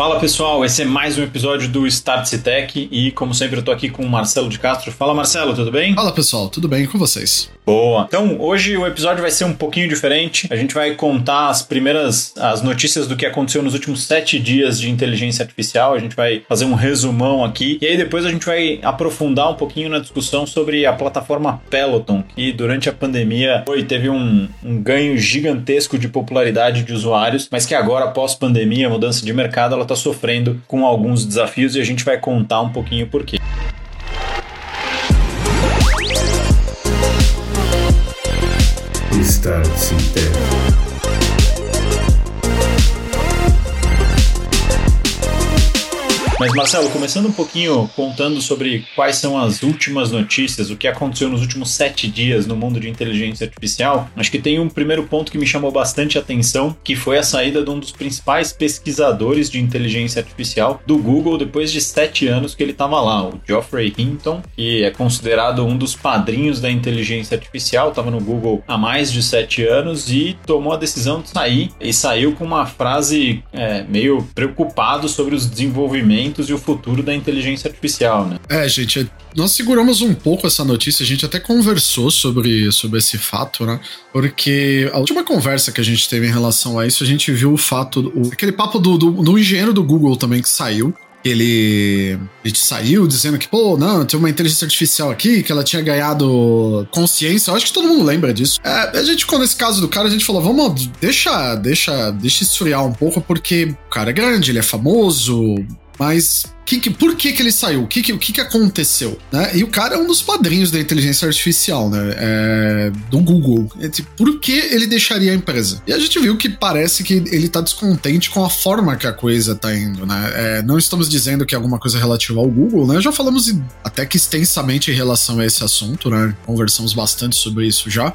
Fala pessoal, esse é mais um episódio do Start Tech e como sempre eu tô aqui com o Marcelo de Castro. Fala Marcelo, tudo bem? Fala pessoal, tudo bem com vocês? Boa. Então, hoje o episódio vai ser um pouquinho diferente. A gente vai contar as primeiras as notícias do que aconteceu nos últimos sete dias de inteligência artificial. A gente vai fazer um resumão aqui. E aí depois a gente vai aprofundar um pouquinho na discussão sobre a plataforma Peloton, que durante a pandemia foi, teve um, um ganho gigantesco de popularidade de usuários, mas que agora, após pandemia, mudança de mercado, ela está sofrendo com alguns desafios e a gente vai contar um pouquinho por quê. Start. Mas, Marcelo, começando um pouquinho contando sobre quais são as últimas notícias, o que aconteceu nos últimos sete dias no mundo de inteligência artificial, acho que tem um primeiro ponto que me chamou bastante atenção, que foi a saída de um dos principais pesquisadores de inteligência artificial do Google depois de sete anos que ele estava lá, o Geoffrey Hinton, que é considerado um dos padrinhos da inteligência artificial, estava no Google há mais de sete anos e tomou a decisão de sair e saiu com uma frase é, meio preocupado sobre os desenvolvimentos e o futuro da inteligência artificial, né? É, gente, nós seguramos um pouco essa notícia, a gente até conversou sobre, sobre esse fato, né? Porque a última conversa que a gente teve em relação a isso, a gente viu o fato, o, aquele papo do, do, do engenheiro do Google também que saiu, ele, ele saiu dizendo que, pô, não, tem uma inteligência artificial aqui, que ela tinha ganhado consciência. Eu acho que todo mundo lembra disso. É, a gente, quando esse caso do cara, a gente falou, vamos, deixa, deixa, deixa esfriar um pouco, porque o cara é grande, ele é famoso, mas que, que, por que, que ele saiu? O que, que, o que, que aconteceu? Né? E o cara é um dos padrinhos da inteligência artificial, né? É, do Google. É, tipo, por que ele deixaria a empresa? E a gente viu que parece que ele tá descontente com a forma que a coisa tá indo, né? É, não estamos dizendo que é alguma coisa relativa ao Google, né? Já falamos até que extensamente em relação a esse assunto, né? Conversamos bastante sobre isso já.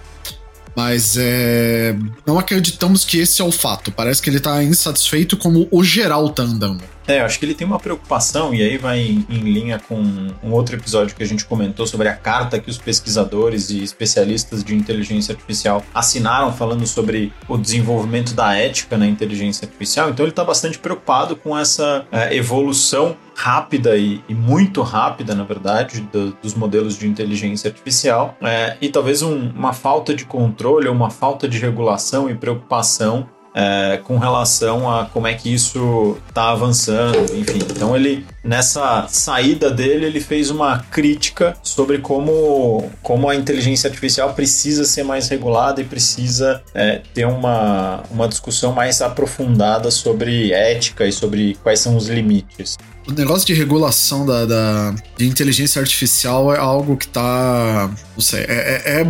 Mas é, não acreditamos que esse é o fato. Parece que ele tá insatisfeito como o geral tá andando. É, eu acho que ele tem uma preocupação, e aí vai em, em, linha com um outro episódio que a gente comentou sobre a carta que os pesquisadores e especialistas de inteligência artificial assinaram falando sobre o desenvolvimento da ética na inteligência artificial. Então ele está bastante preocupado com essa é, evolução rápida e, e, muito rápida, na verdade, do, dos modelos de inteligência artificial é, e talvez um, uma falta de controle uma falta de regulação e preocupação é, com relação a como é que isso está avançando, enfim. Então ele nessa saída dele ele fez uma crítica sobre como, como a inteligência artificial precisa ser mais regulada e precisa é, ter uma, uma discussão mais aprofundada sobre ética e sobre quais são os limites. O negócio de regulação da, da de inteligência artificial é algo que tá. Não sei, é, é,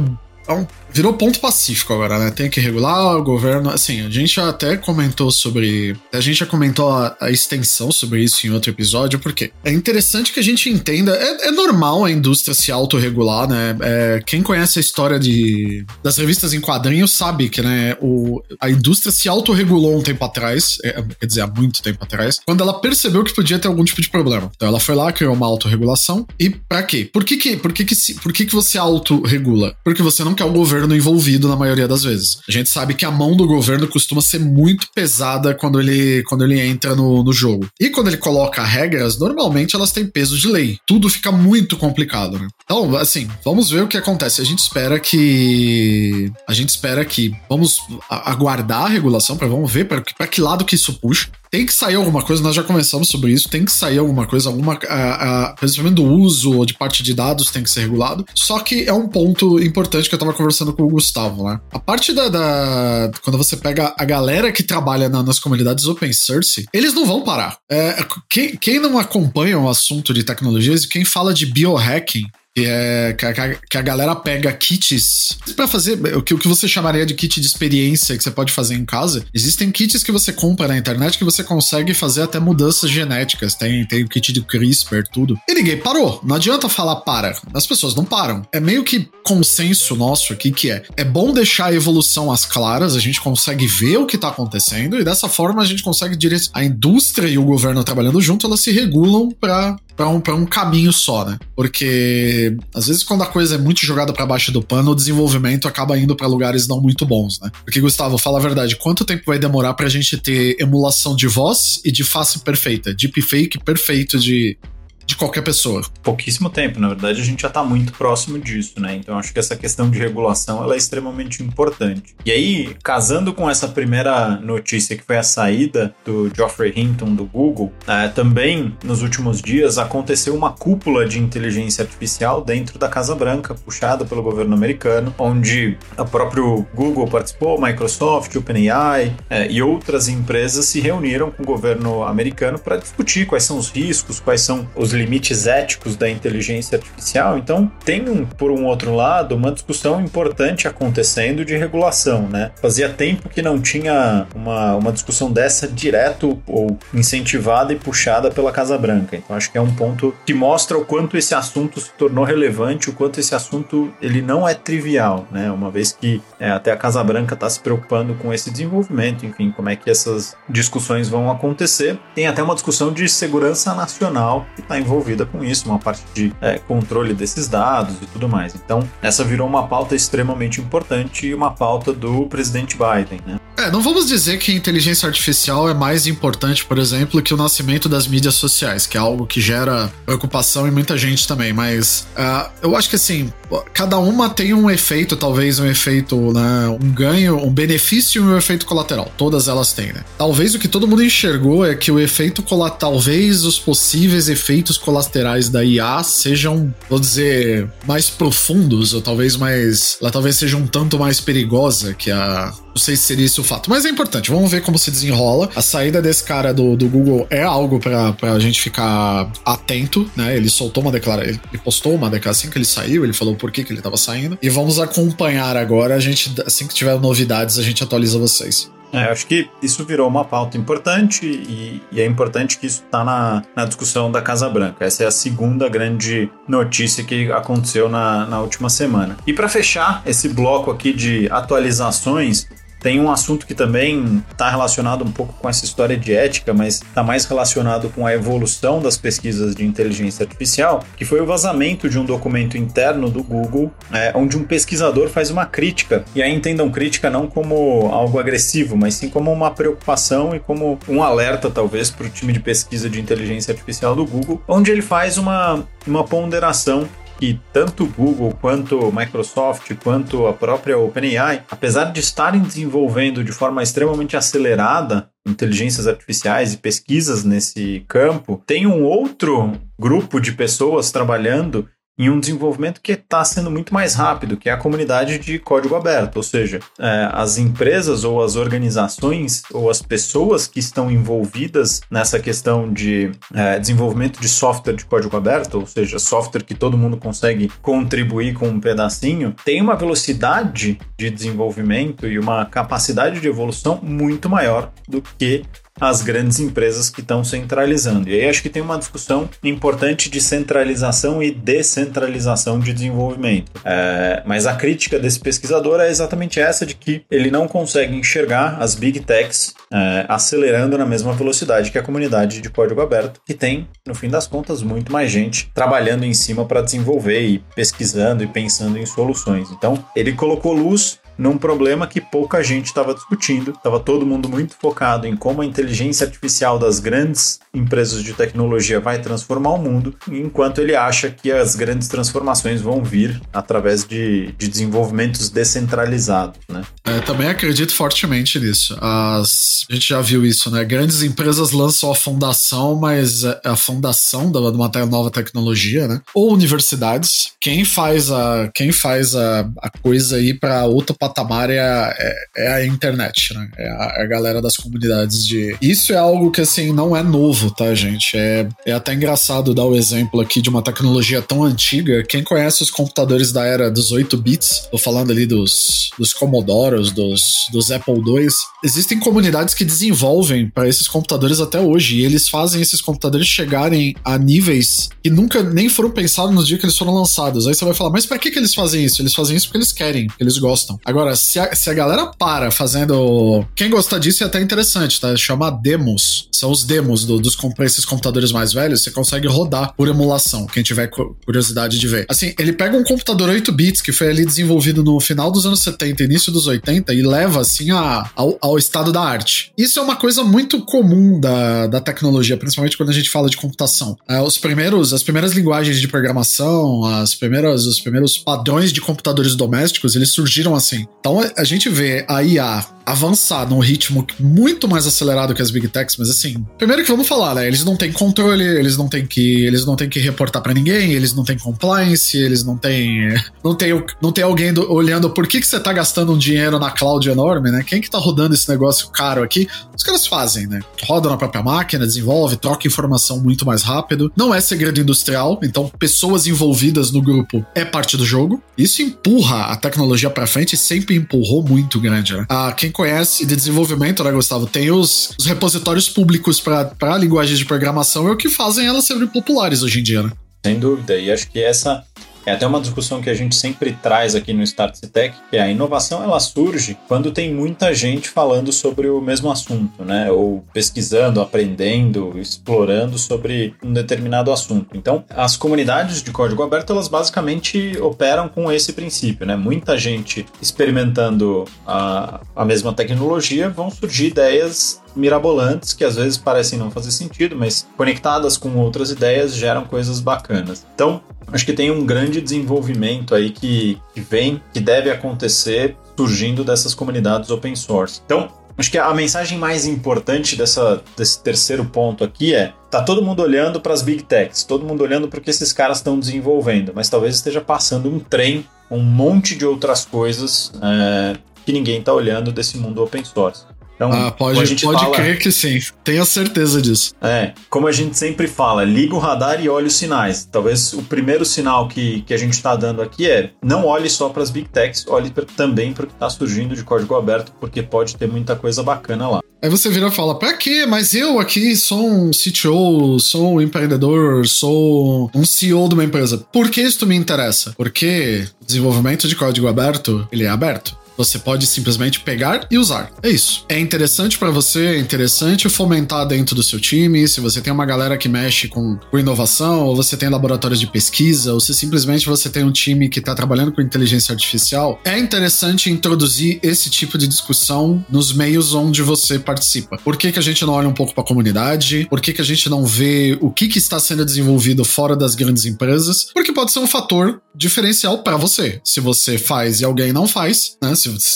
é um virou ponto pacífico agora, né? Tem que regular o governo. Assim, a gente até comentou sobre. A gente já comentou a, a extensão sobre isso em outro episódio, porque é interessante que a gente entenda. É, é normal a indústria se autorregular, né? É, quem conhece a história de, das revistas em quadrinhos sabe que, né, o, a indústria se autorregulou um tempo atrás, é, quer dizer, há muito tempo atrás, quando ela percebeu que podia ter algum tipo de problema. Então ela foi lá, criou uma autorregulação. E para quê? Por que que, por que, que, por que, que você autorregula? Porque você não quer o governo governo envolvido na maioria das vezes. A gente sabe que a mão do governo costuma ser muito pesada quando ele, quando ele entra no, no jogo. E quando ele coloca regras, normalmente elas têm peso de lei. Tudo fica muito complicado, né? Então, assim, vamos ver o que acontece. A gente espera que. A gente espera que. Vamos aguardar a regulação para vamos ver para que lado que isso puxa tem que sair alguma coisa, nós já começamos sobre isso, tem que sair alguma coisa, alguma, a, a, principalmente do uso de parte de dados tem que ser regulado. Só que é um ponto importante que eu tava conversando com o Gustavo, né? A parte da, da quando você pega a galera que trabalha na, nas comunidades open source, eles não vão parar. É, quem, quem não acompanha o assunto de tecnologias e quem fala de biohacking que é que a, que a galera pega kits para fazer o que, o que você chamaria de kit de experiência que você pode fazer em casa. Existem kits que você compra na internet que você consegue fazer até mudanças genéticas. Tem, tem o kit de CRISPR, tudo. E ninguém parou. Não adianta falar para. As pessoas não param. É meio que consenso nosso aqui que é: é bom deixar a evolução às claras, a gente consegue ver o que tá acontecendo e dessa forma a gente consegue direcionar. A indústria e o governo trabalhando junto, elas se regulam para para um, pra um caminho só, né? Porque às vezes quando a coisa é muito jogada para baixo do pano, o desenvolvimento acaba indo para lugares não muito bons, né? Porque, Gustavo, fala a verdade, quanto tempo vai demorar pra gente ter emulação de voz e de face perfeita, deepfake perfeito de de qualquer pessoa. Pouquíssimo tempo, na verdade, a gente já está muito próximo disso, né? Então acho que essa questão de regulação ela é extremamente importante. E aí, casando com essa primeira notícia que foi a saída do Geoffrey Hinton do Google, é, também nos últimos dias aconteceu uma cúpula de inteligência artificial dentro da Casa Branca, puxada pelo governo americano, onde o próprio Google participou, Microsoft, OpenAI é, e outras empresas se reuniram com o governo americano para discutir quais são os riscos, quais são os limites éticos da inteligência artificial. Então, tem, um, por um outro lado, uma discussão importante acontecendo de regulação, né? Fazia tempo que não tinha uma, uma discussão dessa direto ou incentivada e puxada pela Casa Branca. Então, acho que é um ponto que mostra o quanto esse assunto se tornou relevante, o quanto esse assunto ele não é trivial, né? Uma vez que é, até a Casa Branca está se preocupando com esse desenvolvimento, enfim, como é que essas discussões vão acontecer. Tem até uma discussão de segurança nacional que está envolvida com isso, uma parte de é, controle desses dados e tudo mais. Então, essa virou uma pauta extremamente importante e uma pauta do presidente Biden, né? É, não vamos dizer que a inteligência artificial é mais importante, por exemplo, que o nascimento das mídias sociais, que é algo que gera preocupação em muita gente também, mas uh, eu acho que assim, cada uma tem um efeito, talvez um efeito, né, um ganho, um benefício e um efeito colateral. Todas elas têm, né? Talvez o que todo mundo enxergou é que o efeito colateral, talvez os possíveis efeitos colaterais da IA sejam, vou dizer, mais profundos, ou talvez mais. Ela talvez seja um tanto mais perigosa que a não sei se seria esse o fato, mas é importante. Vamos ver como se desenrola. A saída desse cara do, do Google é algo pra, pra gente ficar atento, né? Ele soltou uma declaração, ele postou uma declaração assim que ele saiu, ele falou por que, que ele tava saindo. E vamos acompanhar agora. A gente, assim que tiver novidades, a gente atualiza vocês. É, acho que isso virou uma pauta importante e, e é importante que isso está na, na discussão da Casa Branca. Essa é a segunda grande notícia que aconteceu na, na última semana. E para fechar esse bloco aqui de atualizações, tem um assunto que também está relacionado um pouco com essa história de ética, mas está mais relacionado com a evolução das pesquisas de inteligência artificial, que foi o vazamento de um documento interno do Google, é, onde um pesquisador faz uma crítica. E aí entendam crítica não como algo agressivo, mas sim como uma preocupação e como um alerta, talvez, para o time de pesquisa de inteligência artificial do Google, onde ele faz uma, uma ponderação que tanto o Google quanto o Microsoft quanto a própria OpenAI, apesar de estarem desenvolvendo de forma extremamente acelerada inteligências artificiais e pesquisas nesse campo, tem um outro grupo de pessoas trabalhando em um desenvolvimento que está sendo muito mais rápido, que é a comunidade de código aberto, ou seja, é, as empresas ou as organizações ou as pessoas que estão envolvidas nessa questão de é, desenvolvimento de software de código aberto, ou seja, software que todo mundo consegue contribuir com um pedacinho, tem uma velocidade de desenvolvimento e uma capacidade de evolução muito maior do que as grandes empresas que estão centralizando. E aí acho que tem uma discussão importante de centralização e descentralização de desenvolvimento. É, mas a crítica desse pesquisador é exatamente essa de que ele não consegue enxergar as big techs é, acelerando na mesma velocidade que a comunidade de código aberto, que tem, no fim das contas, muito mais gente trabalhando em cima para desenvolver e pesquisando e pensando em soluções. Então, ele colocou luz num problema que pouca gente estava discutindo. Estava todo mundo muito focado em como a inteligência artificial das grandes empresas de tecnologia vai transformar o mundo, enquanto ele acha que as grandes transformações vão vir através de, de desenvolvimentos descentralizados. Né? É, também acredito fortemente nisso. As, a gente já viu isso, né? Grandes empresas lançam a fundação, mas é a fundação de uma nova tecnologia, né? Ou universidades. Quem faz a, quem faz a, a coisa aí para outra patamar é a, é, é a internet, né? É a, é a, galera das comunidades de. Isso é algo que, assim, não é novo, tá, gente? É, é até engraçado dar o exemplo aqui de uma tecnologia tão antiga. Quem conhece os computadores da era dos 8 bits, tô falando ali dos, dos Commodoros, dos, dos Apple II, existem comunidades que desenvolvem para esses computadores até hoje. E eles fazem esses computadores chegarem a níveis que nunca nem foram pensados no dia que eles foram lançados. Aí você vai falar, mas para que, que eles fazem isso? Eles fazem isso porque eles querem, porque eles gostam. Agora, se a, se a galera para fazendo. Quem gostar disso é até interessante, tá? Chama demos. são os demos do, dos esses computadores mais velhos, você consegue rodar por emulação, quem tiver curiosidade de ver. Assim, ele pega um computador 8 bits que foi ali desenvolvido no final dos anos 70, início dos 80 e leva assim a, ao, ao estado da arte. Isso é uma coisa muito comum da, da tecnologia, principalmente quando a gente fala de computação. É, os primeiros, as primeiras linguagens de programação, as primeiras, os primeiros padrões de computadores domésticos, eles surgiram assim. Então a gente vê a IA avançar num ritmo muito mais acelerado que as Big Techs, mas assim, primeiro que vamos falar, né? Eles não têm controle, eles não têm que, eles não têm que reportar para ninguém, eles não têm compliance, eles não têm, não tem, não tem alguém do, olhando por que que você tá gastando um dinheiro na cloud enorme, né? Quem que tá rodando esse negócio caro aqui? Os caras fazem, né? Rodam na própria máquina, desenvolve, troca informação muito mais rápido. Não é segredo industrial, então pessoas envolvidas no grupo é parte do jogo. Isso empurra a tecnologia para frente e sempre empurrou muito grande, né? Ah, quem conhece de desenvolvimento, né, Gustavo? Tem os, os repositórios públicos para linguagens de programação é o que fazem elas serem populares hoje em dia, né? Sem dúvida. E acho que essa é até uma discussão que a gente sempre traz aqui no Start Tech, que é a inovação ela surge quando tem muita gente falando sobre o mesmo assunto, né? Ou pesquisando, aprendendo, explorando sobre um determinado assunto. Então, as comunidades de código aberto, elas basicamente operam com esse princípio, né? Muita gente experimentando a, a mesma tecnologia, vão surgir ideias mirabolantes que às vezes parecem não fazer sentido, mas conectadas com outras ideias geram coisas bacanas. Então, acho que tem um grande desenvolvimento aí que, que vem, que deve acontecer surgindo dessas comunidades open source. Então, acho que a mensagem mais importante dessa, desse terceiro ponto aqui é: tá todo mundo olhando para as big techs, todo mundo olhando para o que esses caras estão desenvolvendo, mas talvez esteja passando um trem, um monte de outras coisas é, que ninguém está olhando desse mundo open source. Então, ah, pode, pode fala, crer que sim, tenha certeza disso. É, como a gente sempre fala, liga o radar e olha os sinais. Talvez o primeiro sinal que, que a gente está dando aqui é não olhe só para as big techs, olhe pra, também para o que está surgindo de código aberto, porque pode ter muita coisa bacana lá. Aí você vira e fala, pra quê? Mas eu aqui sou um CTO, sou um empreendedor, sou um CEO de uma empresa. Por que isso me interessa? Porque desenvolvimento de código aberto, ele é aberto. Você pode simplesmente pegar e usar. É isso. É interessante para você, é interessante fomentar dentro do seu time. Se você tem uma galera que mexe com, com inovação, ou você tem laboratórios de pesquisa, ou se simplesmente você tem um time que está trabalhando com inteligência artificial, é interessante introduzir esse tipo de discussão nos meios onde você participa. Por que, que a gente não olha um pouco para a comunidade? Por que, que a gente não vê o que, que está sendo desenvolvido fora das grandes empresas? Porque pode ser um fator diferencial para você. Se você faz e alguém não faz, né?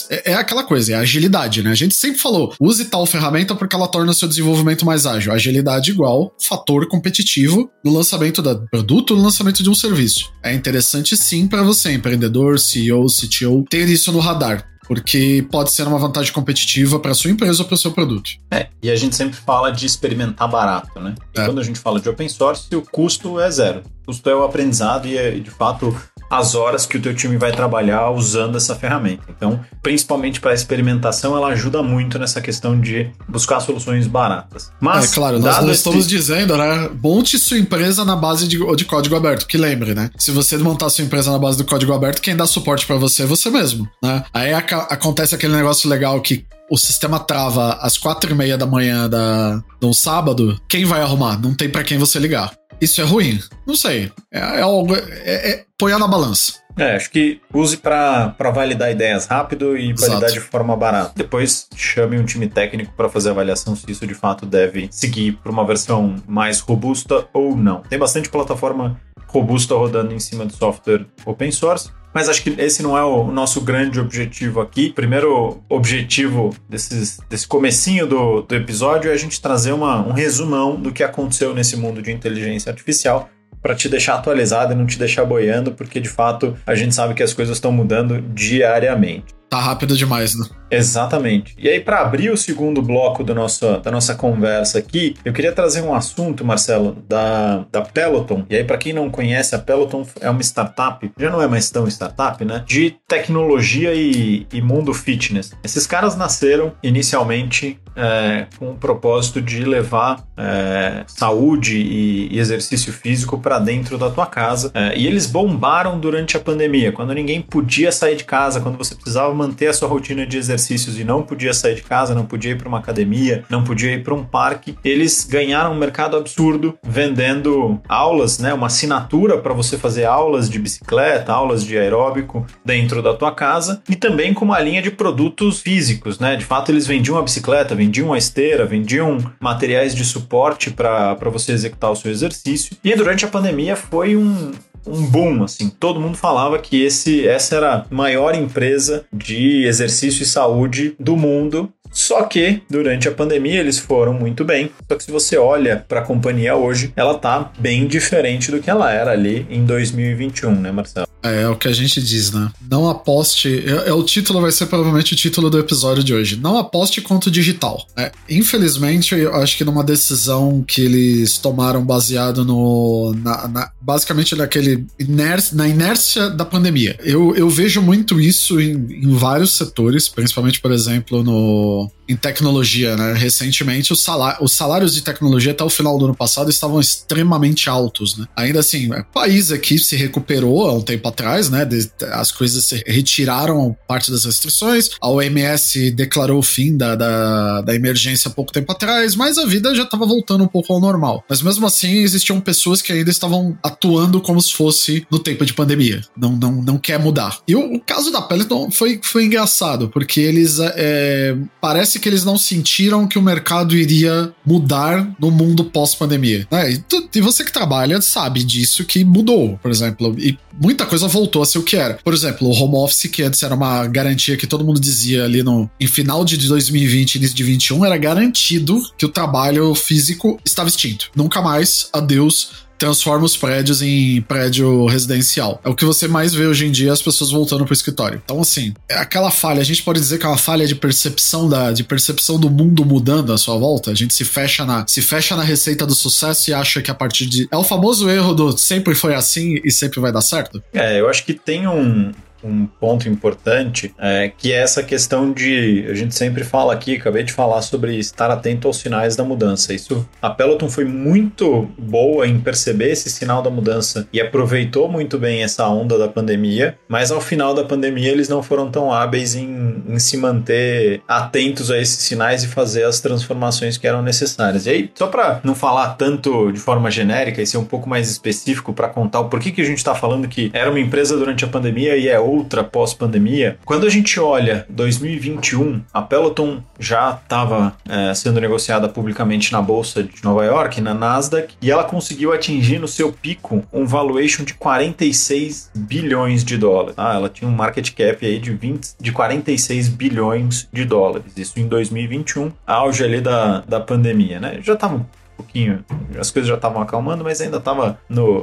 É, é aquela coisa, é agilidade, né? A gente sempre falou, use tal ferramenta porque ela torna o seu desenvolvimento mais ágil. Agilidade igual fator competitivo no lançamento do produto, no lançamento de um serviço. É interessante sim para você, empreendedor, CEO, CTO, ter isso no radar porque pode ser uma vantagem competitiva para sua empresa ou para o seu produto. É, e a gente sempre fala de experimentar barato, né? E é. quando a gente fala de open source, o custo é zero. O custo é o aprendizado e, é, de fato, as horas que o teu time vai trabalhar usando essa ferramenta. Então, principalmente para experimentação, ela ajuda muito nessa questão de buscar soluções baratas. Mas, é claro, nós não estamos dizendo, né? Monte sua empresa na base de, de código aberto, que lembre, né? Se você montar sua empresa na base do código aberto, quem dá suporte para você é você mesmo, né? Aí a, acontece aquele negócio legal que o sistema trava às quatro e meia da manhã da, de um sábado, quem vai arrumar? Não tem para quem você ligar. Isso é ruim? Não sei. É, é algo. É, é, põe na balança. É, acho que use para validar ideias rápido e Exato. validar de forma barata. Depois chame um time técnico para fazer a avaliação se isso de fato deve seguir para uma versão mais robusta ou não. Tem bastante plataforma robusta rodando em cima de software open source. Mas acho que esse não é o nosso grande objetivo aqui. O primeiro objetivo desses, desse comecinho do, do episódio é a gente trazer uma, um resumão do que aconteceu nesse mundo de inteligência artificial para te deixar atualizado e não te deixar boiando, porque de fato a gente sabe que as coisas estão mudando diariamente. Tá rápido demais, né? Exatamente. E aí, para abrir o segundo bloco do nosso, da nossa conversa aqui, eu queria trazer um assunto, Marcelo, da, da Peloton. E aí, para quem não conhece, a Peloton é uma startup, já não é mais tão startup, né? De tecnologia e, e mundo fitness. Esses caras nasceram inicialmente é, com o propósito de levar é, saúde e, e, exercício físico para dentro da tua casa. É, e eles bombaram durante a pandemia, quando ninguém podia sair de casa, quando você precisava manter a sua rotina de exercícios e não podia sair de casa, não podia ir para uma academia, não podia ir para um parque, eles ganharam um mercado absurdo vendendo aulas, né, uma assinatura para você fazer aulas de bicicleta, aulas de aeróbico dentro da tua casa e também com uma linha de produtos físicos, né? De fato, eles vendiam a bicicleta, vendiam a esteira, vendiam materiais de suporte para você executar o seu exercício. E durante a pandemia foi um, um boom, assim. Todo mundo falava que esse, essa era a maior empresa de exercício e saúde do mundo. Só que durante a pandemia eles foram muito bem. Só que se você olha para a companhia hoje, ela tá bem diferente do que ela era ali em 2021, né, Marcelo? É, é o que a gente diz, né? Não aposte. É, é, o título vai ser provavelmente o título do episódio de hoje. Não aposte contra o digital. É, infelizmente, eu acho que numa decisão que eles tomaram baseado no. Na, na, basicamente naquele. Inércia, na inércia da pandemia. Eu, eu vejo muito isso em, em vários setores, principalmente, por exemplo, no em tecnologia, né? Recentemente, os, os salários de tecnologia até o final do ano passado estavam extremamente altos, né? Ainda assim, o país aqui se recuperou há um tempo atrás, né? As coisas se retiraram parte das restrições, a OMS declarou o fim da, da, da emergência há pouco tempo atrás, mas a vida já estava voltando um pouco ao normal. Mas mesmo assim, existiam pessoas que ainda estavam atuando como se fosse no tempo de pandemia. Não, não, não quer mudar. E o, o caso da Peloton foi, foi engraçado, porque eles é, parece que eles não sentiram que o mercado iria mudar no mundo pós-pandemia. Né? E, e, você que trabalha sabe disso que mudou, por exemplo. E muita coisa voltou a ser o que era. Por exemplo, o home office, que antes era uma garantia que todo mundo dizia ali no em final de 2020 início de 2021, era garantido que o trabalho físico estava extinto. Nunca mais, adeus transforma os prédios em prédio residencial. É o que você mais vê hoje em dia as pessoas voltando pro escritório. Então, assim, é aquela falha, a gente pode dizer que é uma falha de percepção da de percepção do mundo mudando à sua volta. A gente se fecha na se fecha na receita do sucesso e acha que a partir de é o famoso erro do sempre foi assim e sempre vai dar certo. É, eu acho que tem um um ponto importante, é, que é essa questão de. A gente sempre fala aqui, acabei de falar sobre estar atento aos sinais da mudança. Isso, a Peloton foi muito boa em perceber esse sinal da mudança e aproveitou muito bem essa onda da pandemia, mas ao final da pandemia eles não foram tão hábeis em, em se manter atentos a esses sinais e fazer as transformações que eram necessárias. E aí, só para não falar tanto de forma genérica e ser um pouco mais específico para contar o porquê que a gente está falando que era uma empresa durante a pandemia e é outra pós-pandemia. Quando a gente olha 2021, a Peloton já estava é, sendo negociada publicamente na Bolsa de Nova York, na Nasdaq, e ela conseguiu atingir no seu pico um valuation de 46 bilhões de dólares. Tá? Ela tinha um market cap aí de, 20, de 46 bilhões de dólares. Isso em 2021, auge ali da, da pandemia, né? Já estava pouquinho, as coisas já estavam acalmando, mas ainda estava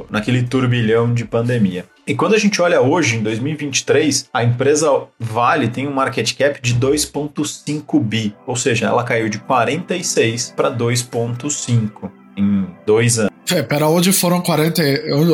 naquele turbilhão de pandemia. E quando a gente olha hoje, em 2023, a empresa Vale tem um market cap de 2,5 bi, ou seja, ela caiu de 46 para 2,5 em dois anos. É, para onde foram 40.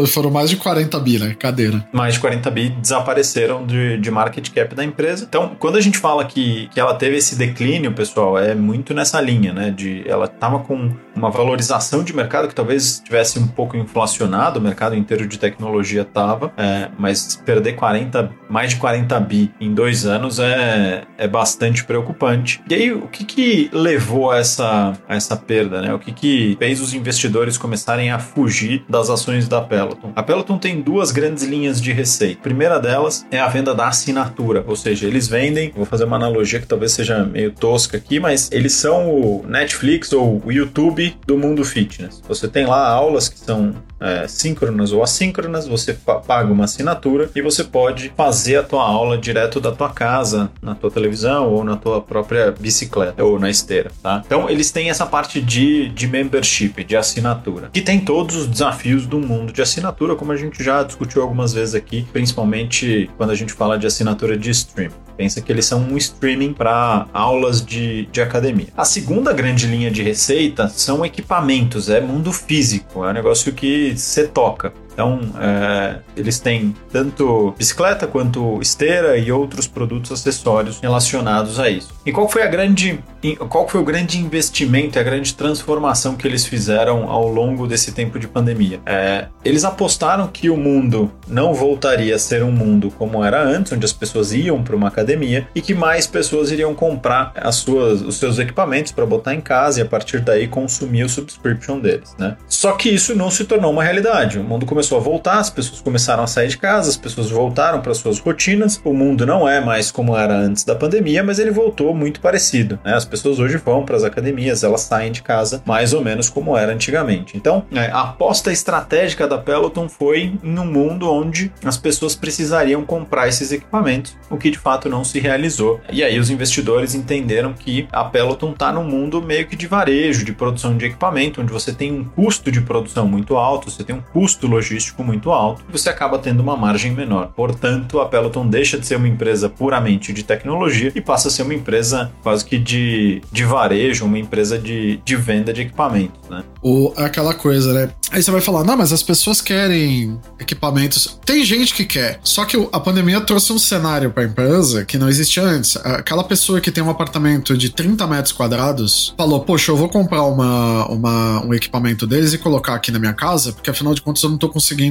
Foram mais de 40 bi, né? Cadeira. Mais de 40 bi desapareceram de, de market cap da empresa. Então, quando a gente fala que, que ela teve esse declínio, pessoal, é muito nessa linha, né? De ela estava com uma valorização de mercado que talvez tivesse um pouco inflacionado, o mercado inteiro de tecnologia estava, é, mas perder 40, mais de 40 bi em dois anos é, é bastante preocupante. E aí, o que, que levou a essa, a essa perda, né? O que, que fez os investidores começarem a fugir das ações da Peloton. A Peloton tem duas grandes linhas de receita. A primeira delas é a venda da assinatura, ou seja, eles vendem, vou fazer uma analogia que talvez seja meio tosca aqui, mas eles são o Netflix ou o YouTube do mundo fitness. Você tem lá aulas que são é, síncronas ou assíncronas, você paga uma assinatura e você pode fazer a tua aula direto da tua casa, na tua televisão ou na tua própria bicicleta ou na esteira, tá? Então eles têm essa parte de, de membership, de assinatura, que tem todos os desafios do mundo de assinatura, como a gente já discutiu algumas vezes aqui, principalmente quando a gente fala de assinatura de stream. Pensa que eles são um streaming para aulas de, de academia. A segunda grande linha de receita são equipamentos, é mundo físico, é um negócio que você toca. Então, é, eles têm tanto bicicleta quanto esteira e outros produtos acessórios relacionados a isso. E qual foi a grande, qual foi o grande investimento a grande transformação que eles fizeram ao longo desse tempo de pandemia? É, eles apostaram que o mundo não voltaria a ser um mundo como era antes, onde as pessoas iam para uma academia e que mais pessoas iriam comprar as suas, os seus equipamentos para botar em casa e a partir daí consumir o subscription deles, né? Só que isso não se tornou uma realidade. O mundo começou a voltar, as pessoas começaram a sair de casa, as pessoas voltaram para suas rotinas. O mundo não é mais como era antes da pandemia, mas ele voltou muito parecido. Né? As pessoas hoje vão para as academias, elas saem de casa mais ou menos como era antigamente. Então, é, a aposta estratégica da Peloton foi em um mundo onde as pessoas precisariam comprar esses equipamentos, o que de fato não se realizou. E aí os investidores entenderam que a Peloton está num mundo meio que de varejo, de produção de equipamento, onde você tem um custo de produção muito alto, você tem um custo logístico muito alto, você acaba tendo uma margem menor. Portanto, a Peloton deixa de ser uma empresa puramente de tecnologia e passa a ser uma empresa quase que de, de varejo, uma empresa de, de venda de equipamentos, né? O, aquela coisa, né? Aí você vai falar, não, mas as pessoas querem equipamentos. Tem gente que quer, só que a pandemia trouxe um cenário para a empresa que não existia antes. Aquela pessoa que tem um apartamento de 30 metros quadrados falou, poxa, eu vou comprar uma, uma, um equipamento deles e colocar aqui na minha casa, porque afinal de contas eu não tô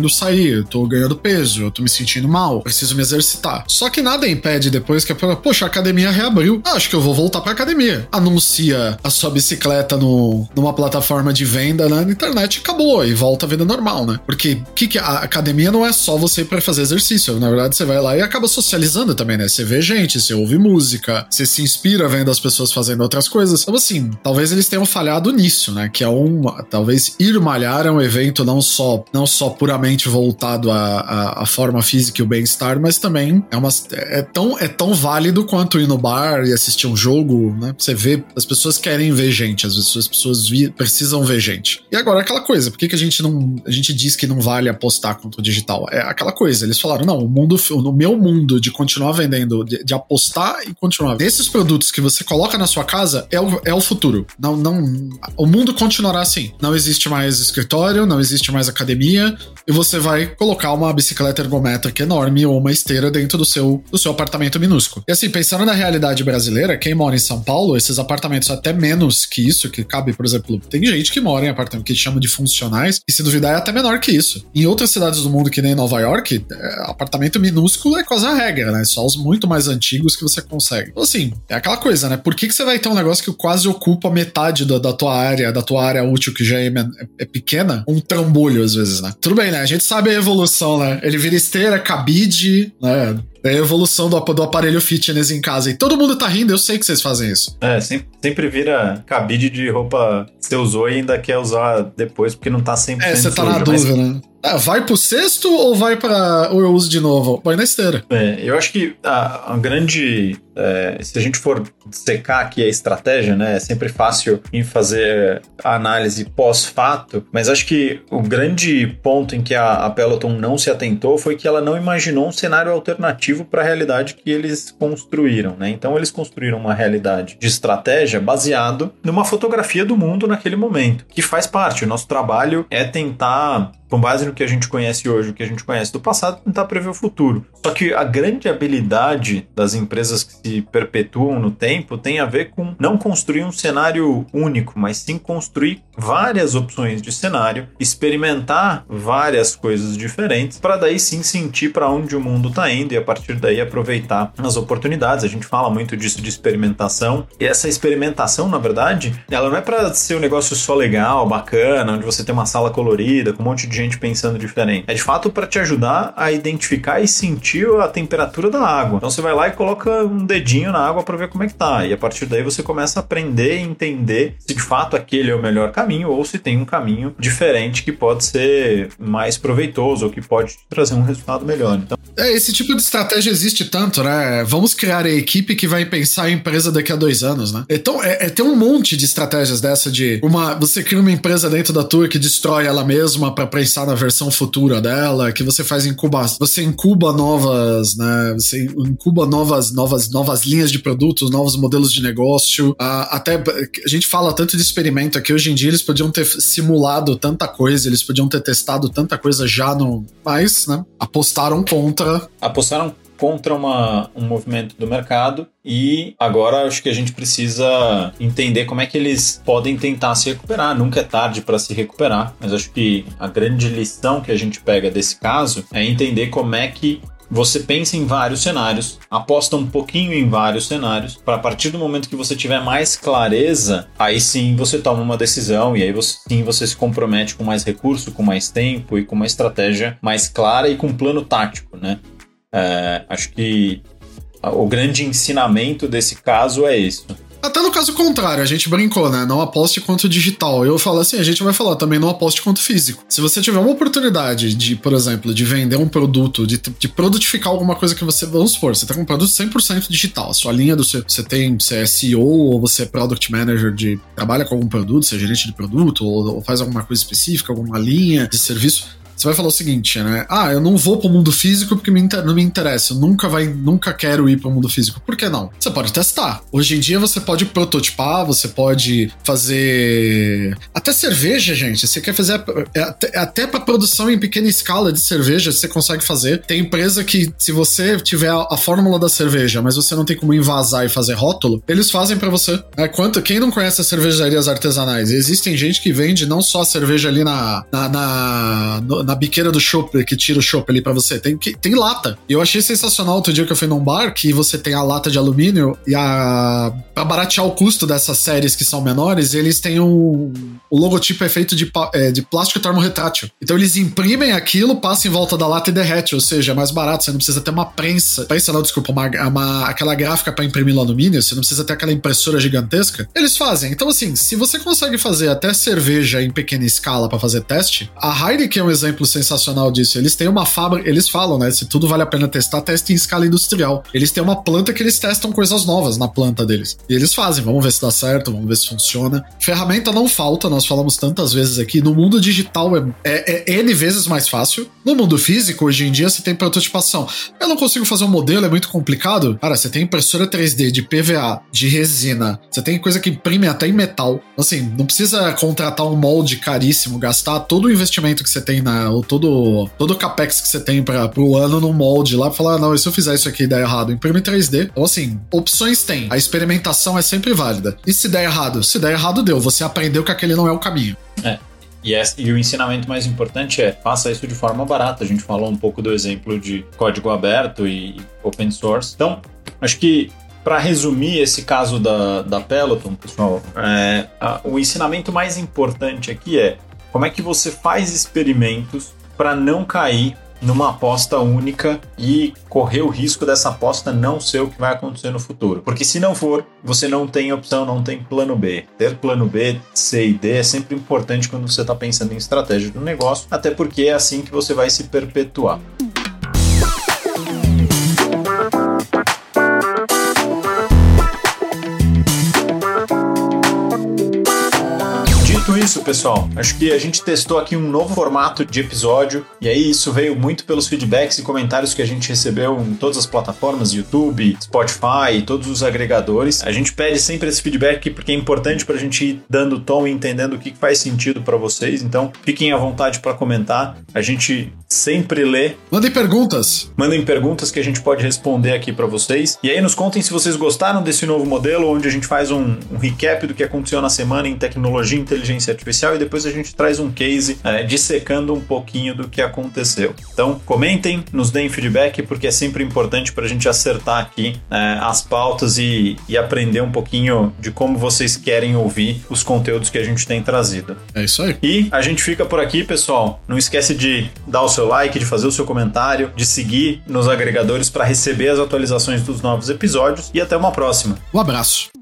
sair, eu tô ganhando peso, eu tô me sentindo mal, preciso me exercitar. Só que nada impede depois que a poxa, a academia reabriu, ah, acho que eu vou voltar pra academia. Anuncia a sua bicicleta no, numa plataforma de venda na internet acabou, e volta a vida normal, né? Porque que, que a academia não é só você para fazer exercício, na verdade você vai lá e acaba socializando também, né? Você vê gente, você ouve música, você se inspira vendo as pessoas fazendo outras coisas. Então, assim, talvez eles tenham falhado nisso, né? Que é um. Talvez ir malhar é um evento não só, não só puramente voltado à, à, forma física e o bem-estar, mas também é, uma, é, tão, é tão válido quanto ir no bar e assistir um jogo, né? Você vê, as pessoas querem ver gente, às vezes as pessoas vi, precisam ver gente. E agora aquela coisa, por que, que a gente não. A gente diz que não vale apostar contra o digital? É aquela coisa, eles falaram, não, o mundo, no meu mundo de continuar vendendo, de, de apostar e continuar. Desses produtos que você coloca na sua casa é o, é o futuro. Não, não. O mundo continuará assim. Não existe mais escritório, não existe mais academia, e você vai colocar uma bicicleta ergométrica enorme ou uma esteira dentro do seu, do seu apartamento minúsculo. E assim, pensando na realidade brasileira, quem mora em São Paulo, esses apartamentos até menos que isso, que cabe, por exemplo, tem gente que mora em apartamento que chama de funcionais, e se duvidar é até menor que isso. Em outras cidades do mundo, que nem Nova York, é, apartamento minúsculo é quase a regra, né? Só os muito mais antigos que você consegue. Então, assim, é aquela coisa, né? Por que, que você vai ter um negócio que quase ocupa metade da, da tua área, da tua área útil, que já é, é, é pequena, um trambolho às vezes, né? Tudo bem, né? A gente sabe a evolução, né? Ele vira esteira, cabide, né? É a evolução do, do, aparelho fitness em casa. E todo mundo tá rindo, eu sei que vocês fazem isso. É, sempre, sempre vira cabide de roupa que você usou e ainda quer usar depois, porque não tá sempre. É, você tá sujo, na dúvida, mas... né? Ah, vai pro sexto ou vai para ou eu uso de novo? Vai na esteira. É, eu acho que a, a grande. É, se a gente for secar aqui a estratégia, né? É sempre fácil em fazer a análise pós-fato, mas acho que o grande ponto em que a, a Peloton não se atentou foi que ela não imaginou um cenário alternativo para a realidade que eles construíram, né? Então eles construíram uma realidade de estratégia baseado numa fotografia do mundo naquele momento, que faz parte. O nosso trabalho é tentar com base no que a gente conhece hoje, o que a gente conhece do passado, tentar prever o futuro. Só que a grande habilidade das empresas que se perpetuam no tempo tem a ver com não construir um cenário único, mas sim construir várias opções de cenário, experimentar várias coisas diferentes, para daí sim sentir para onde o mundo está indo e a partir daí aproveitar as oportunidades. A gente fala muito disso de experimentação, e essa experimentação, na verdade, ela não é para ser um negócio só legal, bacana, onde você tem uma sala colorida com um monte de gente pensando diferente. É de fato para te ajudar a identificar e sentir a temperatura da água. Então você vai lá e coloca um dedinho na água para ver como é que tá. E a partir daí você começa a aprender e entender se de fato aquele é o melhor caminho ou se tem um caminho diferente que pode ser mais proveitoso ou que pode trazer um resultado melhor. Então, é, esse tipo de estratégia existe tanto, né? Vamos criar a equipe que vai pensar a empresa daqui a dois anos, né? Então, é, é tem um monte de estratégias dessa de uma você cria uma empresa dentro da tua que destrói ela mesma para pensar na versão futura dela, que você faz incubação, você incuba novos novas, né? Você incuba novas, novas, novas linhas de produtos, novos modelos de negócio. Ah, até a gente fala tanto de experimento aqui hoje em dia, eles podiam ter simulado tanta coisa, eles podiam ter testado tanta coisa já no. Mas, né? Apostaram contra. Apostaram contra uma, um movimento do mercado e agora acho que a gente precisa entender como é que eles podem tentar se recuperar. Nunca é tarde para se recuperar, mas acho que a grande lição que a gente pega desse caso é entender como é que você pensa em vários cenários, aposta um pouquinho em vários cenários, para a partir do momento que você tiver mais clareza, aí sim você toma uma decisão e aí você, sim você se compromete com mais recurso, com mais tempo e com uma estratégia mais clara e com um plano tático, né? É, acho que o grande ensinamento desse caso é isso. Até no caso contrário, a gente brincou, né? Não aposte quanto digital. Eu falo assim, a gente vai falar também não aposte quanto físico. Se você tiver uma oportunidade de, por exemplo, de vender um produto, de, de produtificar alguma coisa que você. Vamos supor, você tá com um produto 100% digital. A sua linha do seu. Você tem. Você é CEO ou você é Product Manager de. Trabalha com algum produto, você é gerente de produto, ou, ou faz alguma coisa específica, alguma linha de serviço você vai falar o seguinte, né? Ah, eu não vou pro mundo físico porque me não me interessa. Eu nunca, vai, nunca quero ir pro mundo físico. Por que não? Você pode testar. Hoje em dia você pode prototipar, você pode fazer. Até cerveja, gente. Você quer fazer. É até, até pra produção em pequena escala de cerveja, você consegue fazer. Tem empresa que, se você tiver a, a fórmula da cerveja, mas você não tem como invasar e fazer rótulo, eles fazem para você. É, quanto, quem não conhece as cervejarias artesanais? Existem gente que vende não só a cerveja ali na, na, na, na na biqueira do chopp, que tira o chopp ali para você. Tem, tem lata. E eu achei sensacional outro dia que eu fui num bar que você tem a lata de alumínio e a. Pra baratear o custo dessas séries que são menores, eles têm um. O logotipo é feito de, é, de plástico termorretrátil. Então eles imprimem aquilo, passam em volta da lata e derrete. Ou seja, é mais barato. Você não precisa ter uma prensa. Prensa não, desculpa, uma, uma aquela gráfica para imprimir no alumínio. Você não precisa ter aquela impressora gigantesca. Eles fazem. Então, assim, se você consegue fazer até cerveja em pequena escala para fazer teste, a Heineken é um exemplo exemplo sensacional disso. Eles têm uma fábrica, eles falam, né? Se tudo vale a pena testar, teste em escala industrial. Eles têm uma planta que eles testam coisas novas na planta deles. E eles fazem, vamos ver se dá certo, vamos ver se funciona. Ferramenta não falta, nós falamos tantas vezes aqui. No mundo digital é, é, é N vezes mais fácil. No mundo físico, hoje em dia, você tem prototipação. Eu não consigo fazer um modelo, é muito complicado. Cara, você tem impressora 3D de PVA, de resina, você tem coisa que imprime até em metal. Assim, não precisa contratar um molde caríssimo, gastar todo o investimento que você tem na, todo, todo o capex que você tem para pro ano no molde lá, falar, ah, não, e se eu fizer isso aqui e der errado? Imprime 3D. Então, assim, opções tem. A experimentação é sempre válida. E se der errado? Se der errado, deu. Você aprendeu que aquele não é o caminho. É. E, e, o ensinamento mais importante é faça isso de forma barata. A gente falou um pouco do exemplo de código aberto e open source. Então, acho que para resumir esse caso da, da Peloton, pessoal, é, a, o ensinamento mais importante aqui é como é que você faz experimentos para não cair numa aposta única e correr o risco dessa aposta não ser o que vai acontecer no futuro. Porque se não for, você não tem opção, não tem plano B. Ter plano B, C e D é sempre importante quando você está pensando em estratégia do negócio, até porque é assim que você vai se perpetuar. Pessoal. Acho que a gente testou aqui um novo formato de episódio e aí isso veio muito pelos feedbacks e comentários que a gente recebeu em todas as plataformas, YouTube, Spotify, todos os agregadores. A gente pede sempre esse feedback porque é importante para a gente ir dando tom e entendendo o que faz sentido para vocês. Então, fiquem à vontade para comentar. A gente sempre lê. Mandem perguntas. Mandem perguntas que a gente pode responder aqui para vocês. E aí nos contem se vocês gostaram desse novo modelo, onde a gente faz um, um recap do que aconteceu na semana em tecnologia e inteligência artificial e depois a gente traz um case é, dissecando um pouquinho do que aconteceu. Então, comentem, nos deem feedback, porque é sempre importante para a gente acertar aqui é, as pautas e, e aprender um pouquinho de como vocês querem ouvir os conteúdos que a gente tem trazido. É isso aí. E a gente fica por aqui, pessoal. Não esquece de dar o seu like, de fazer o seu comentário, de seguir nos agregadores para receber as atualizações dos novos episódios e até uma próxima. Um abraço.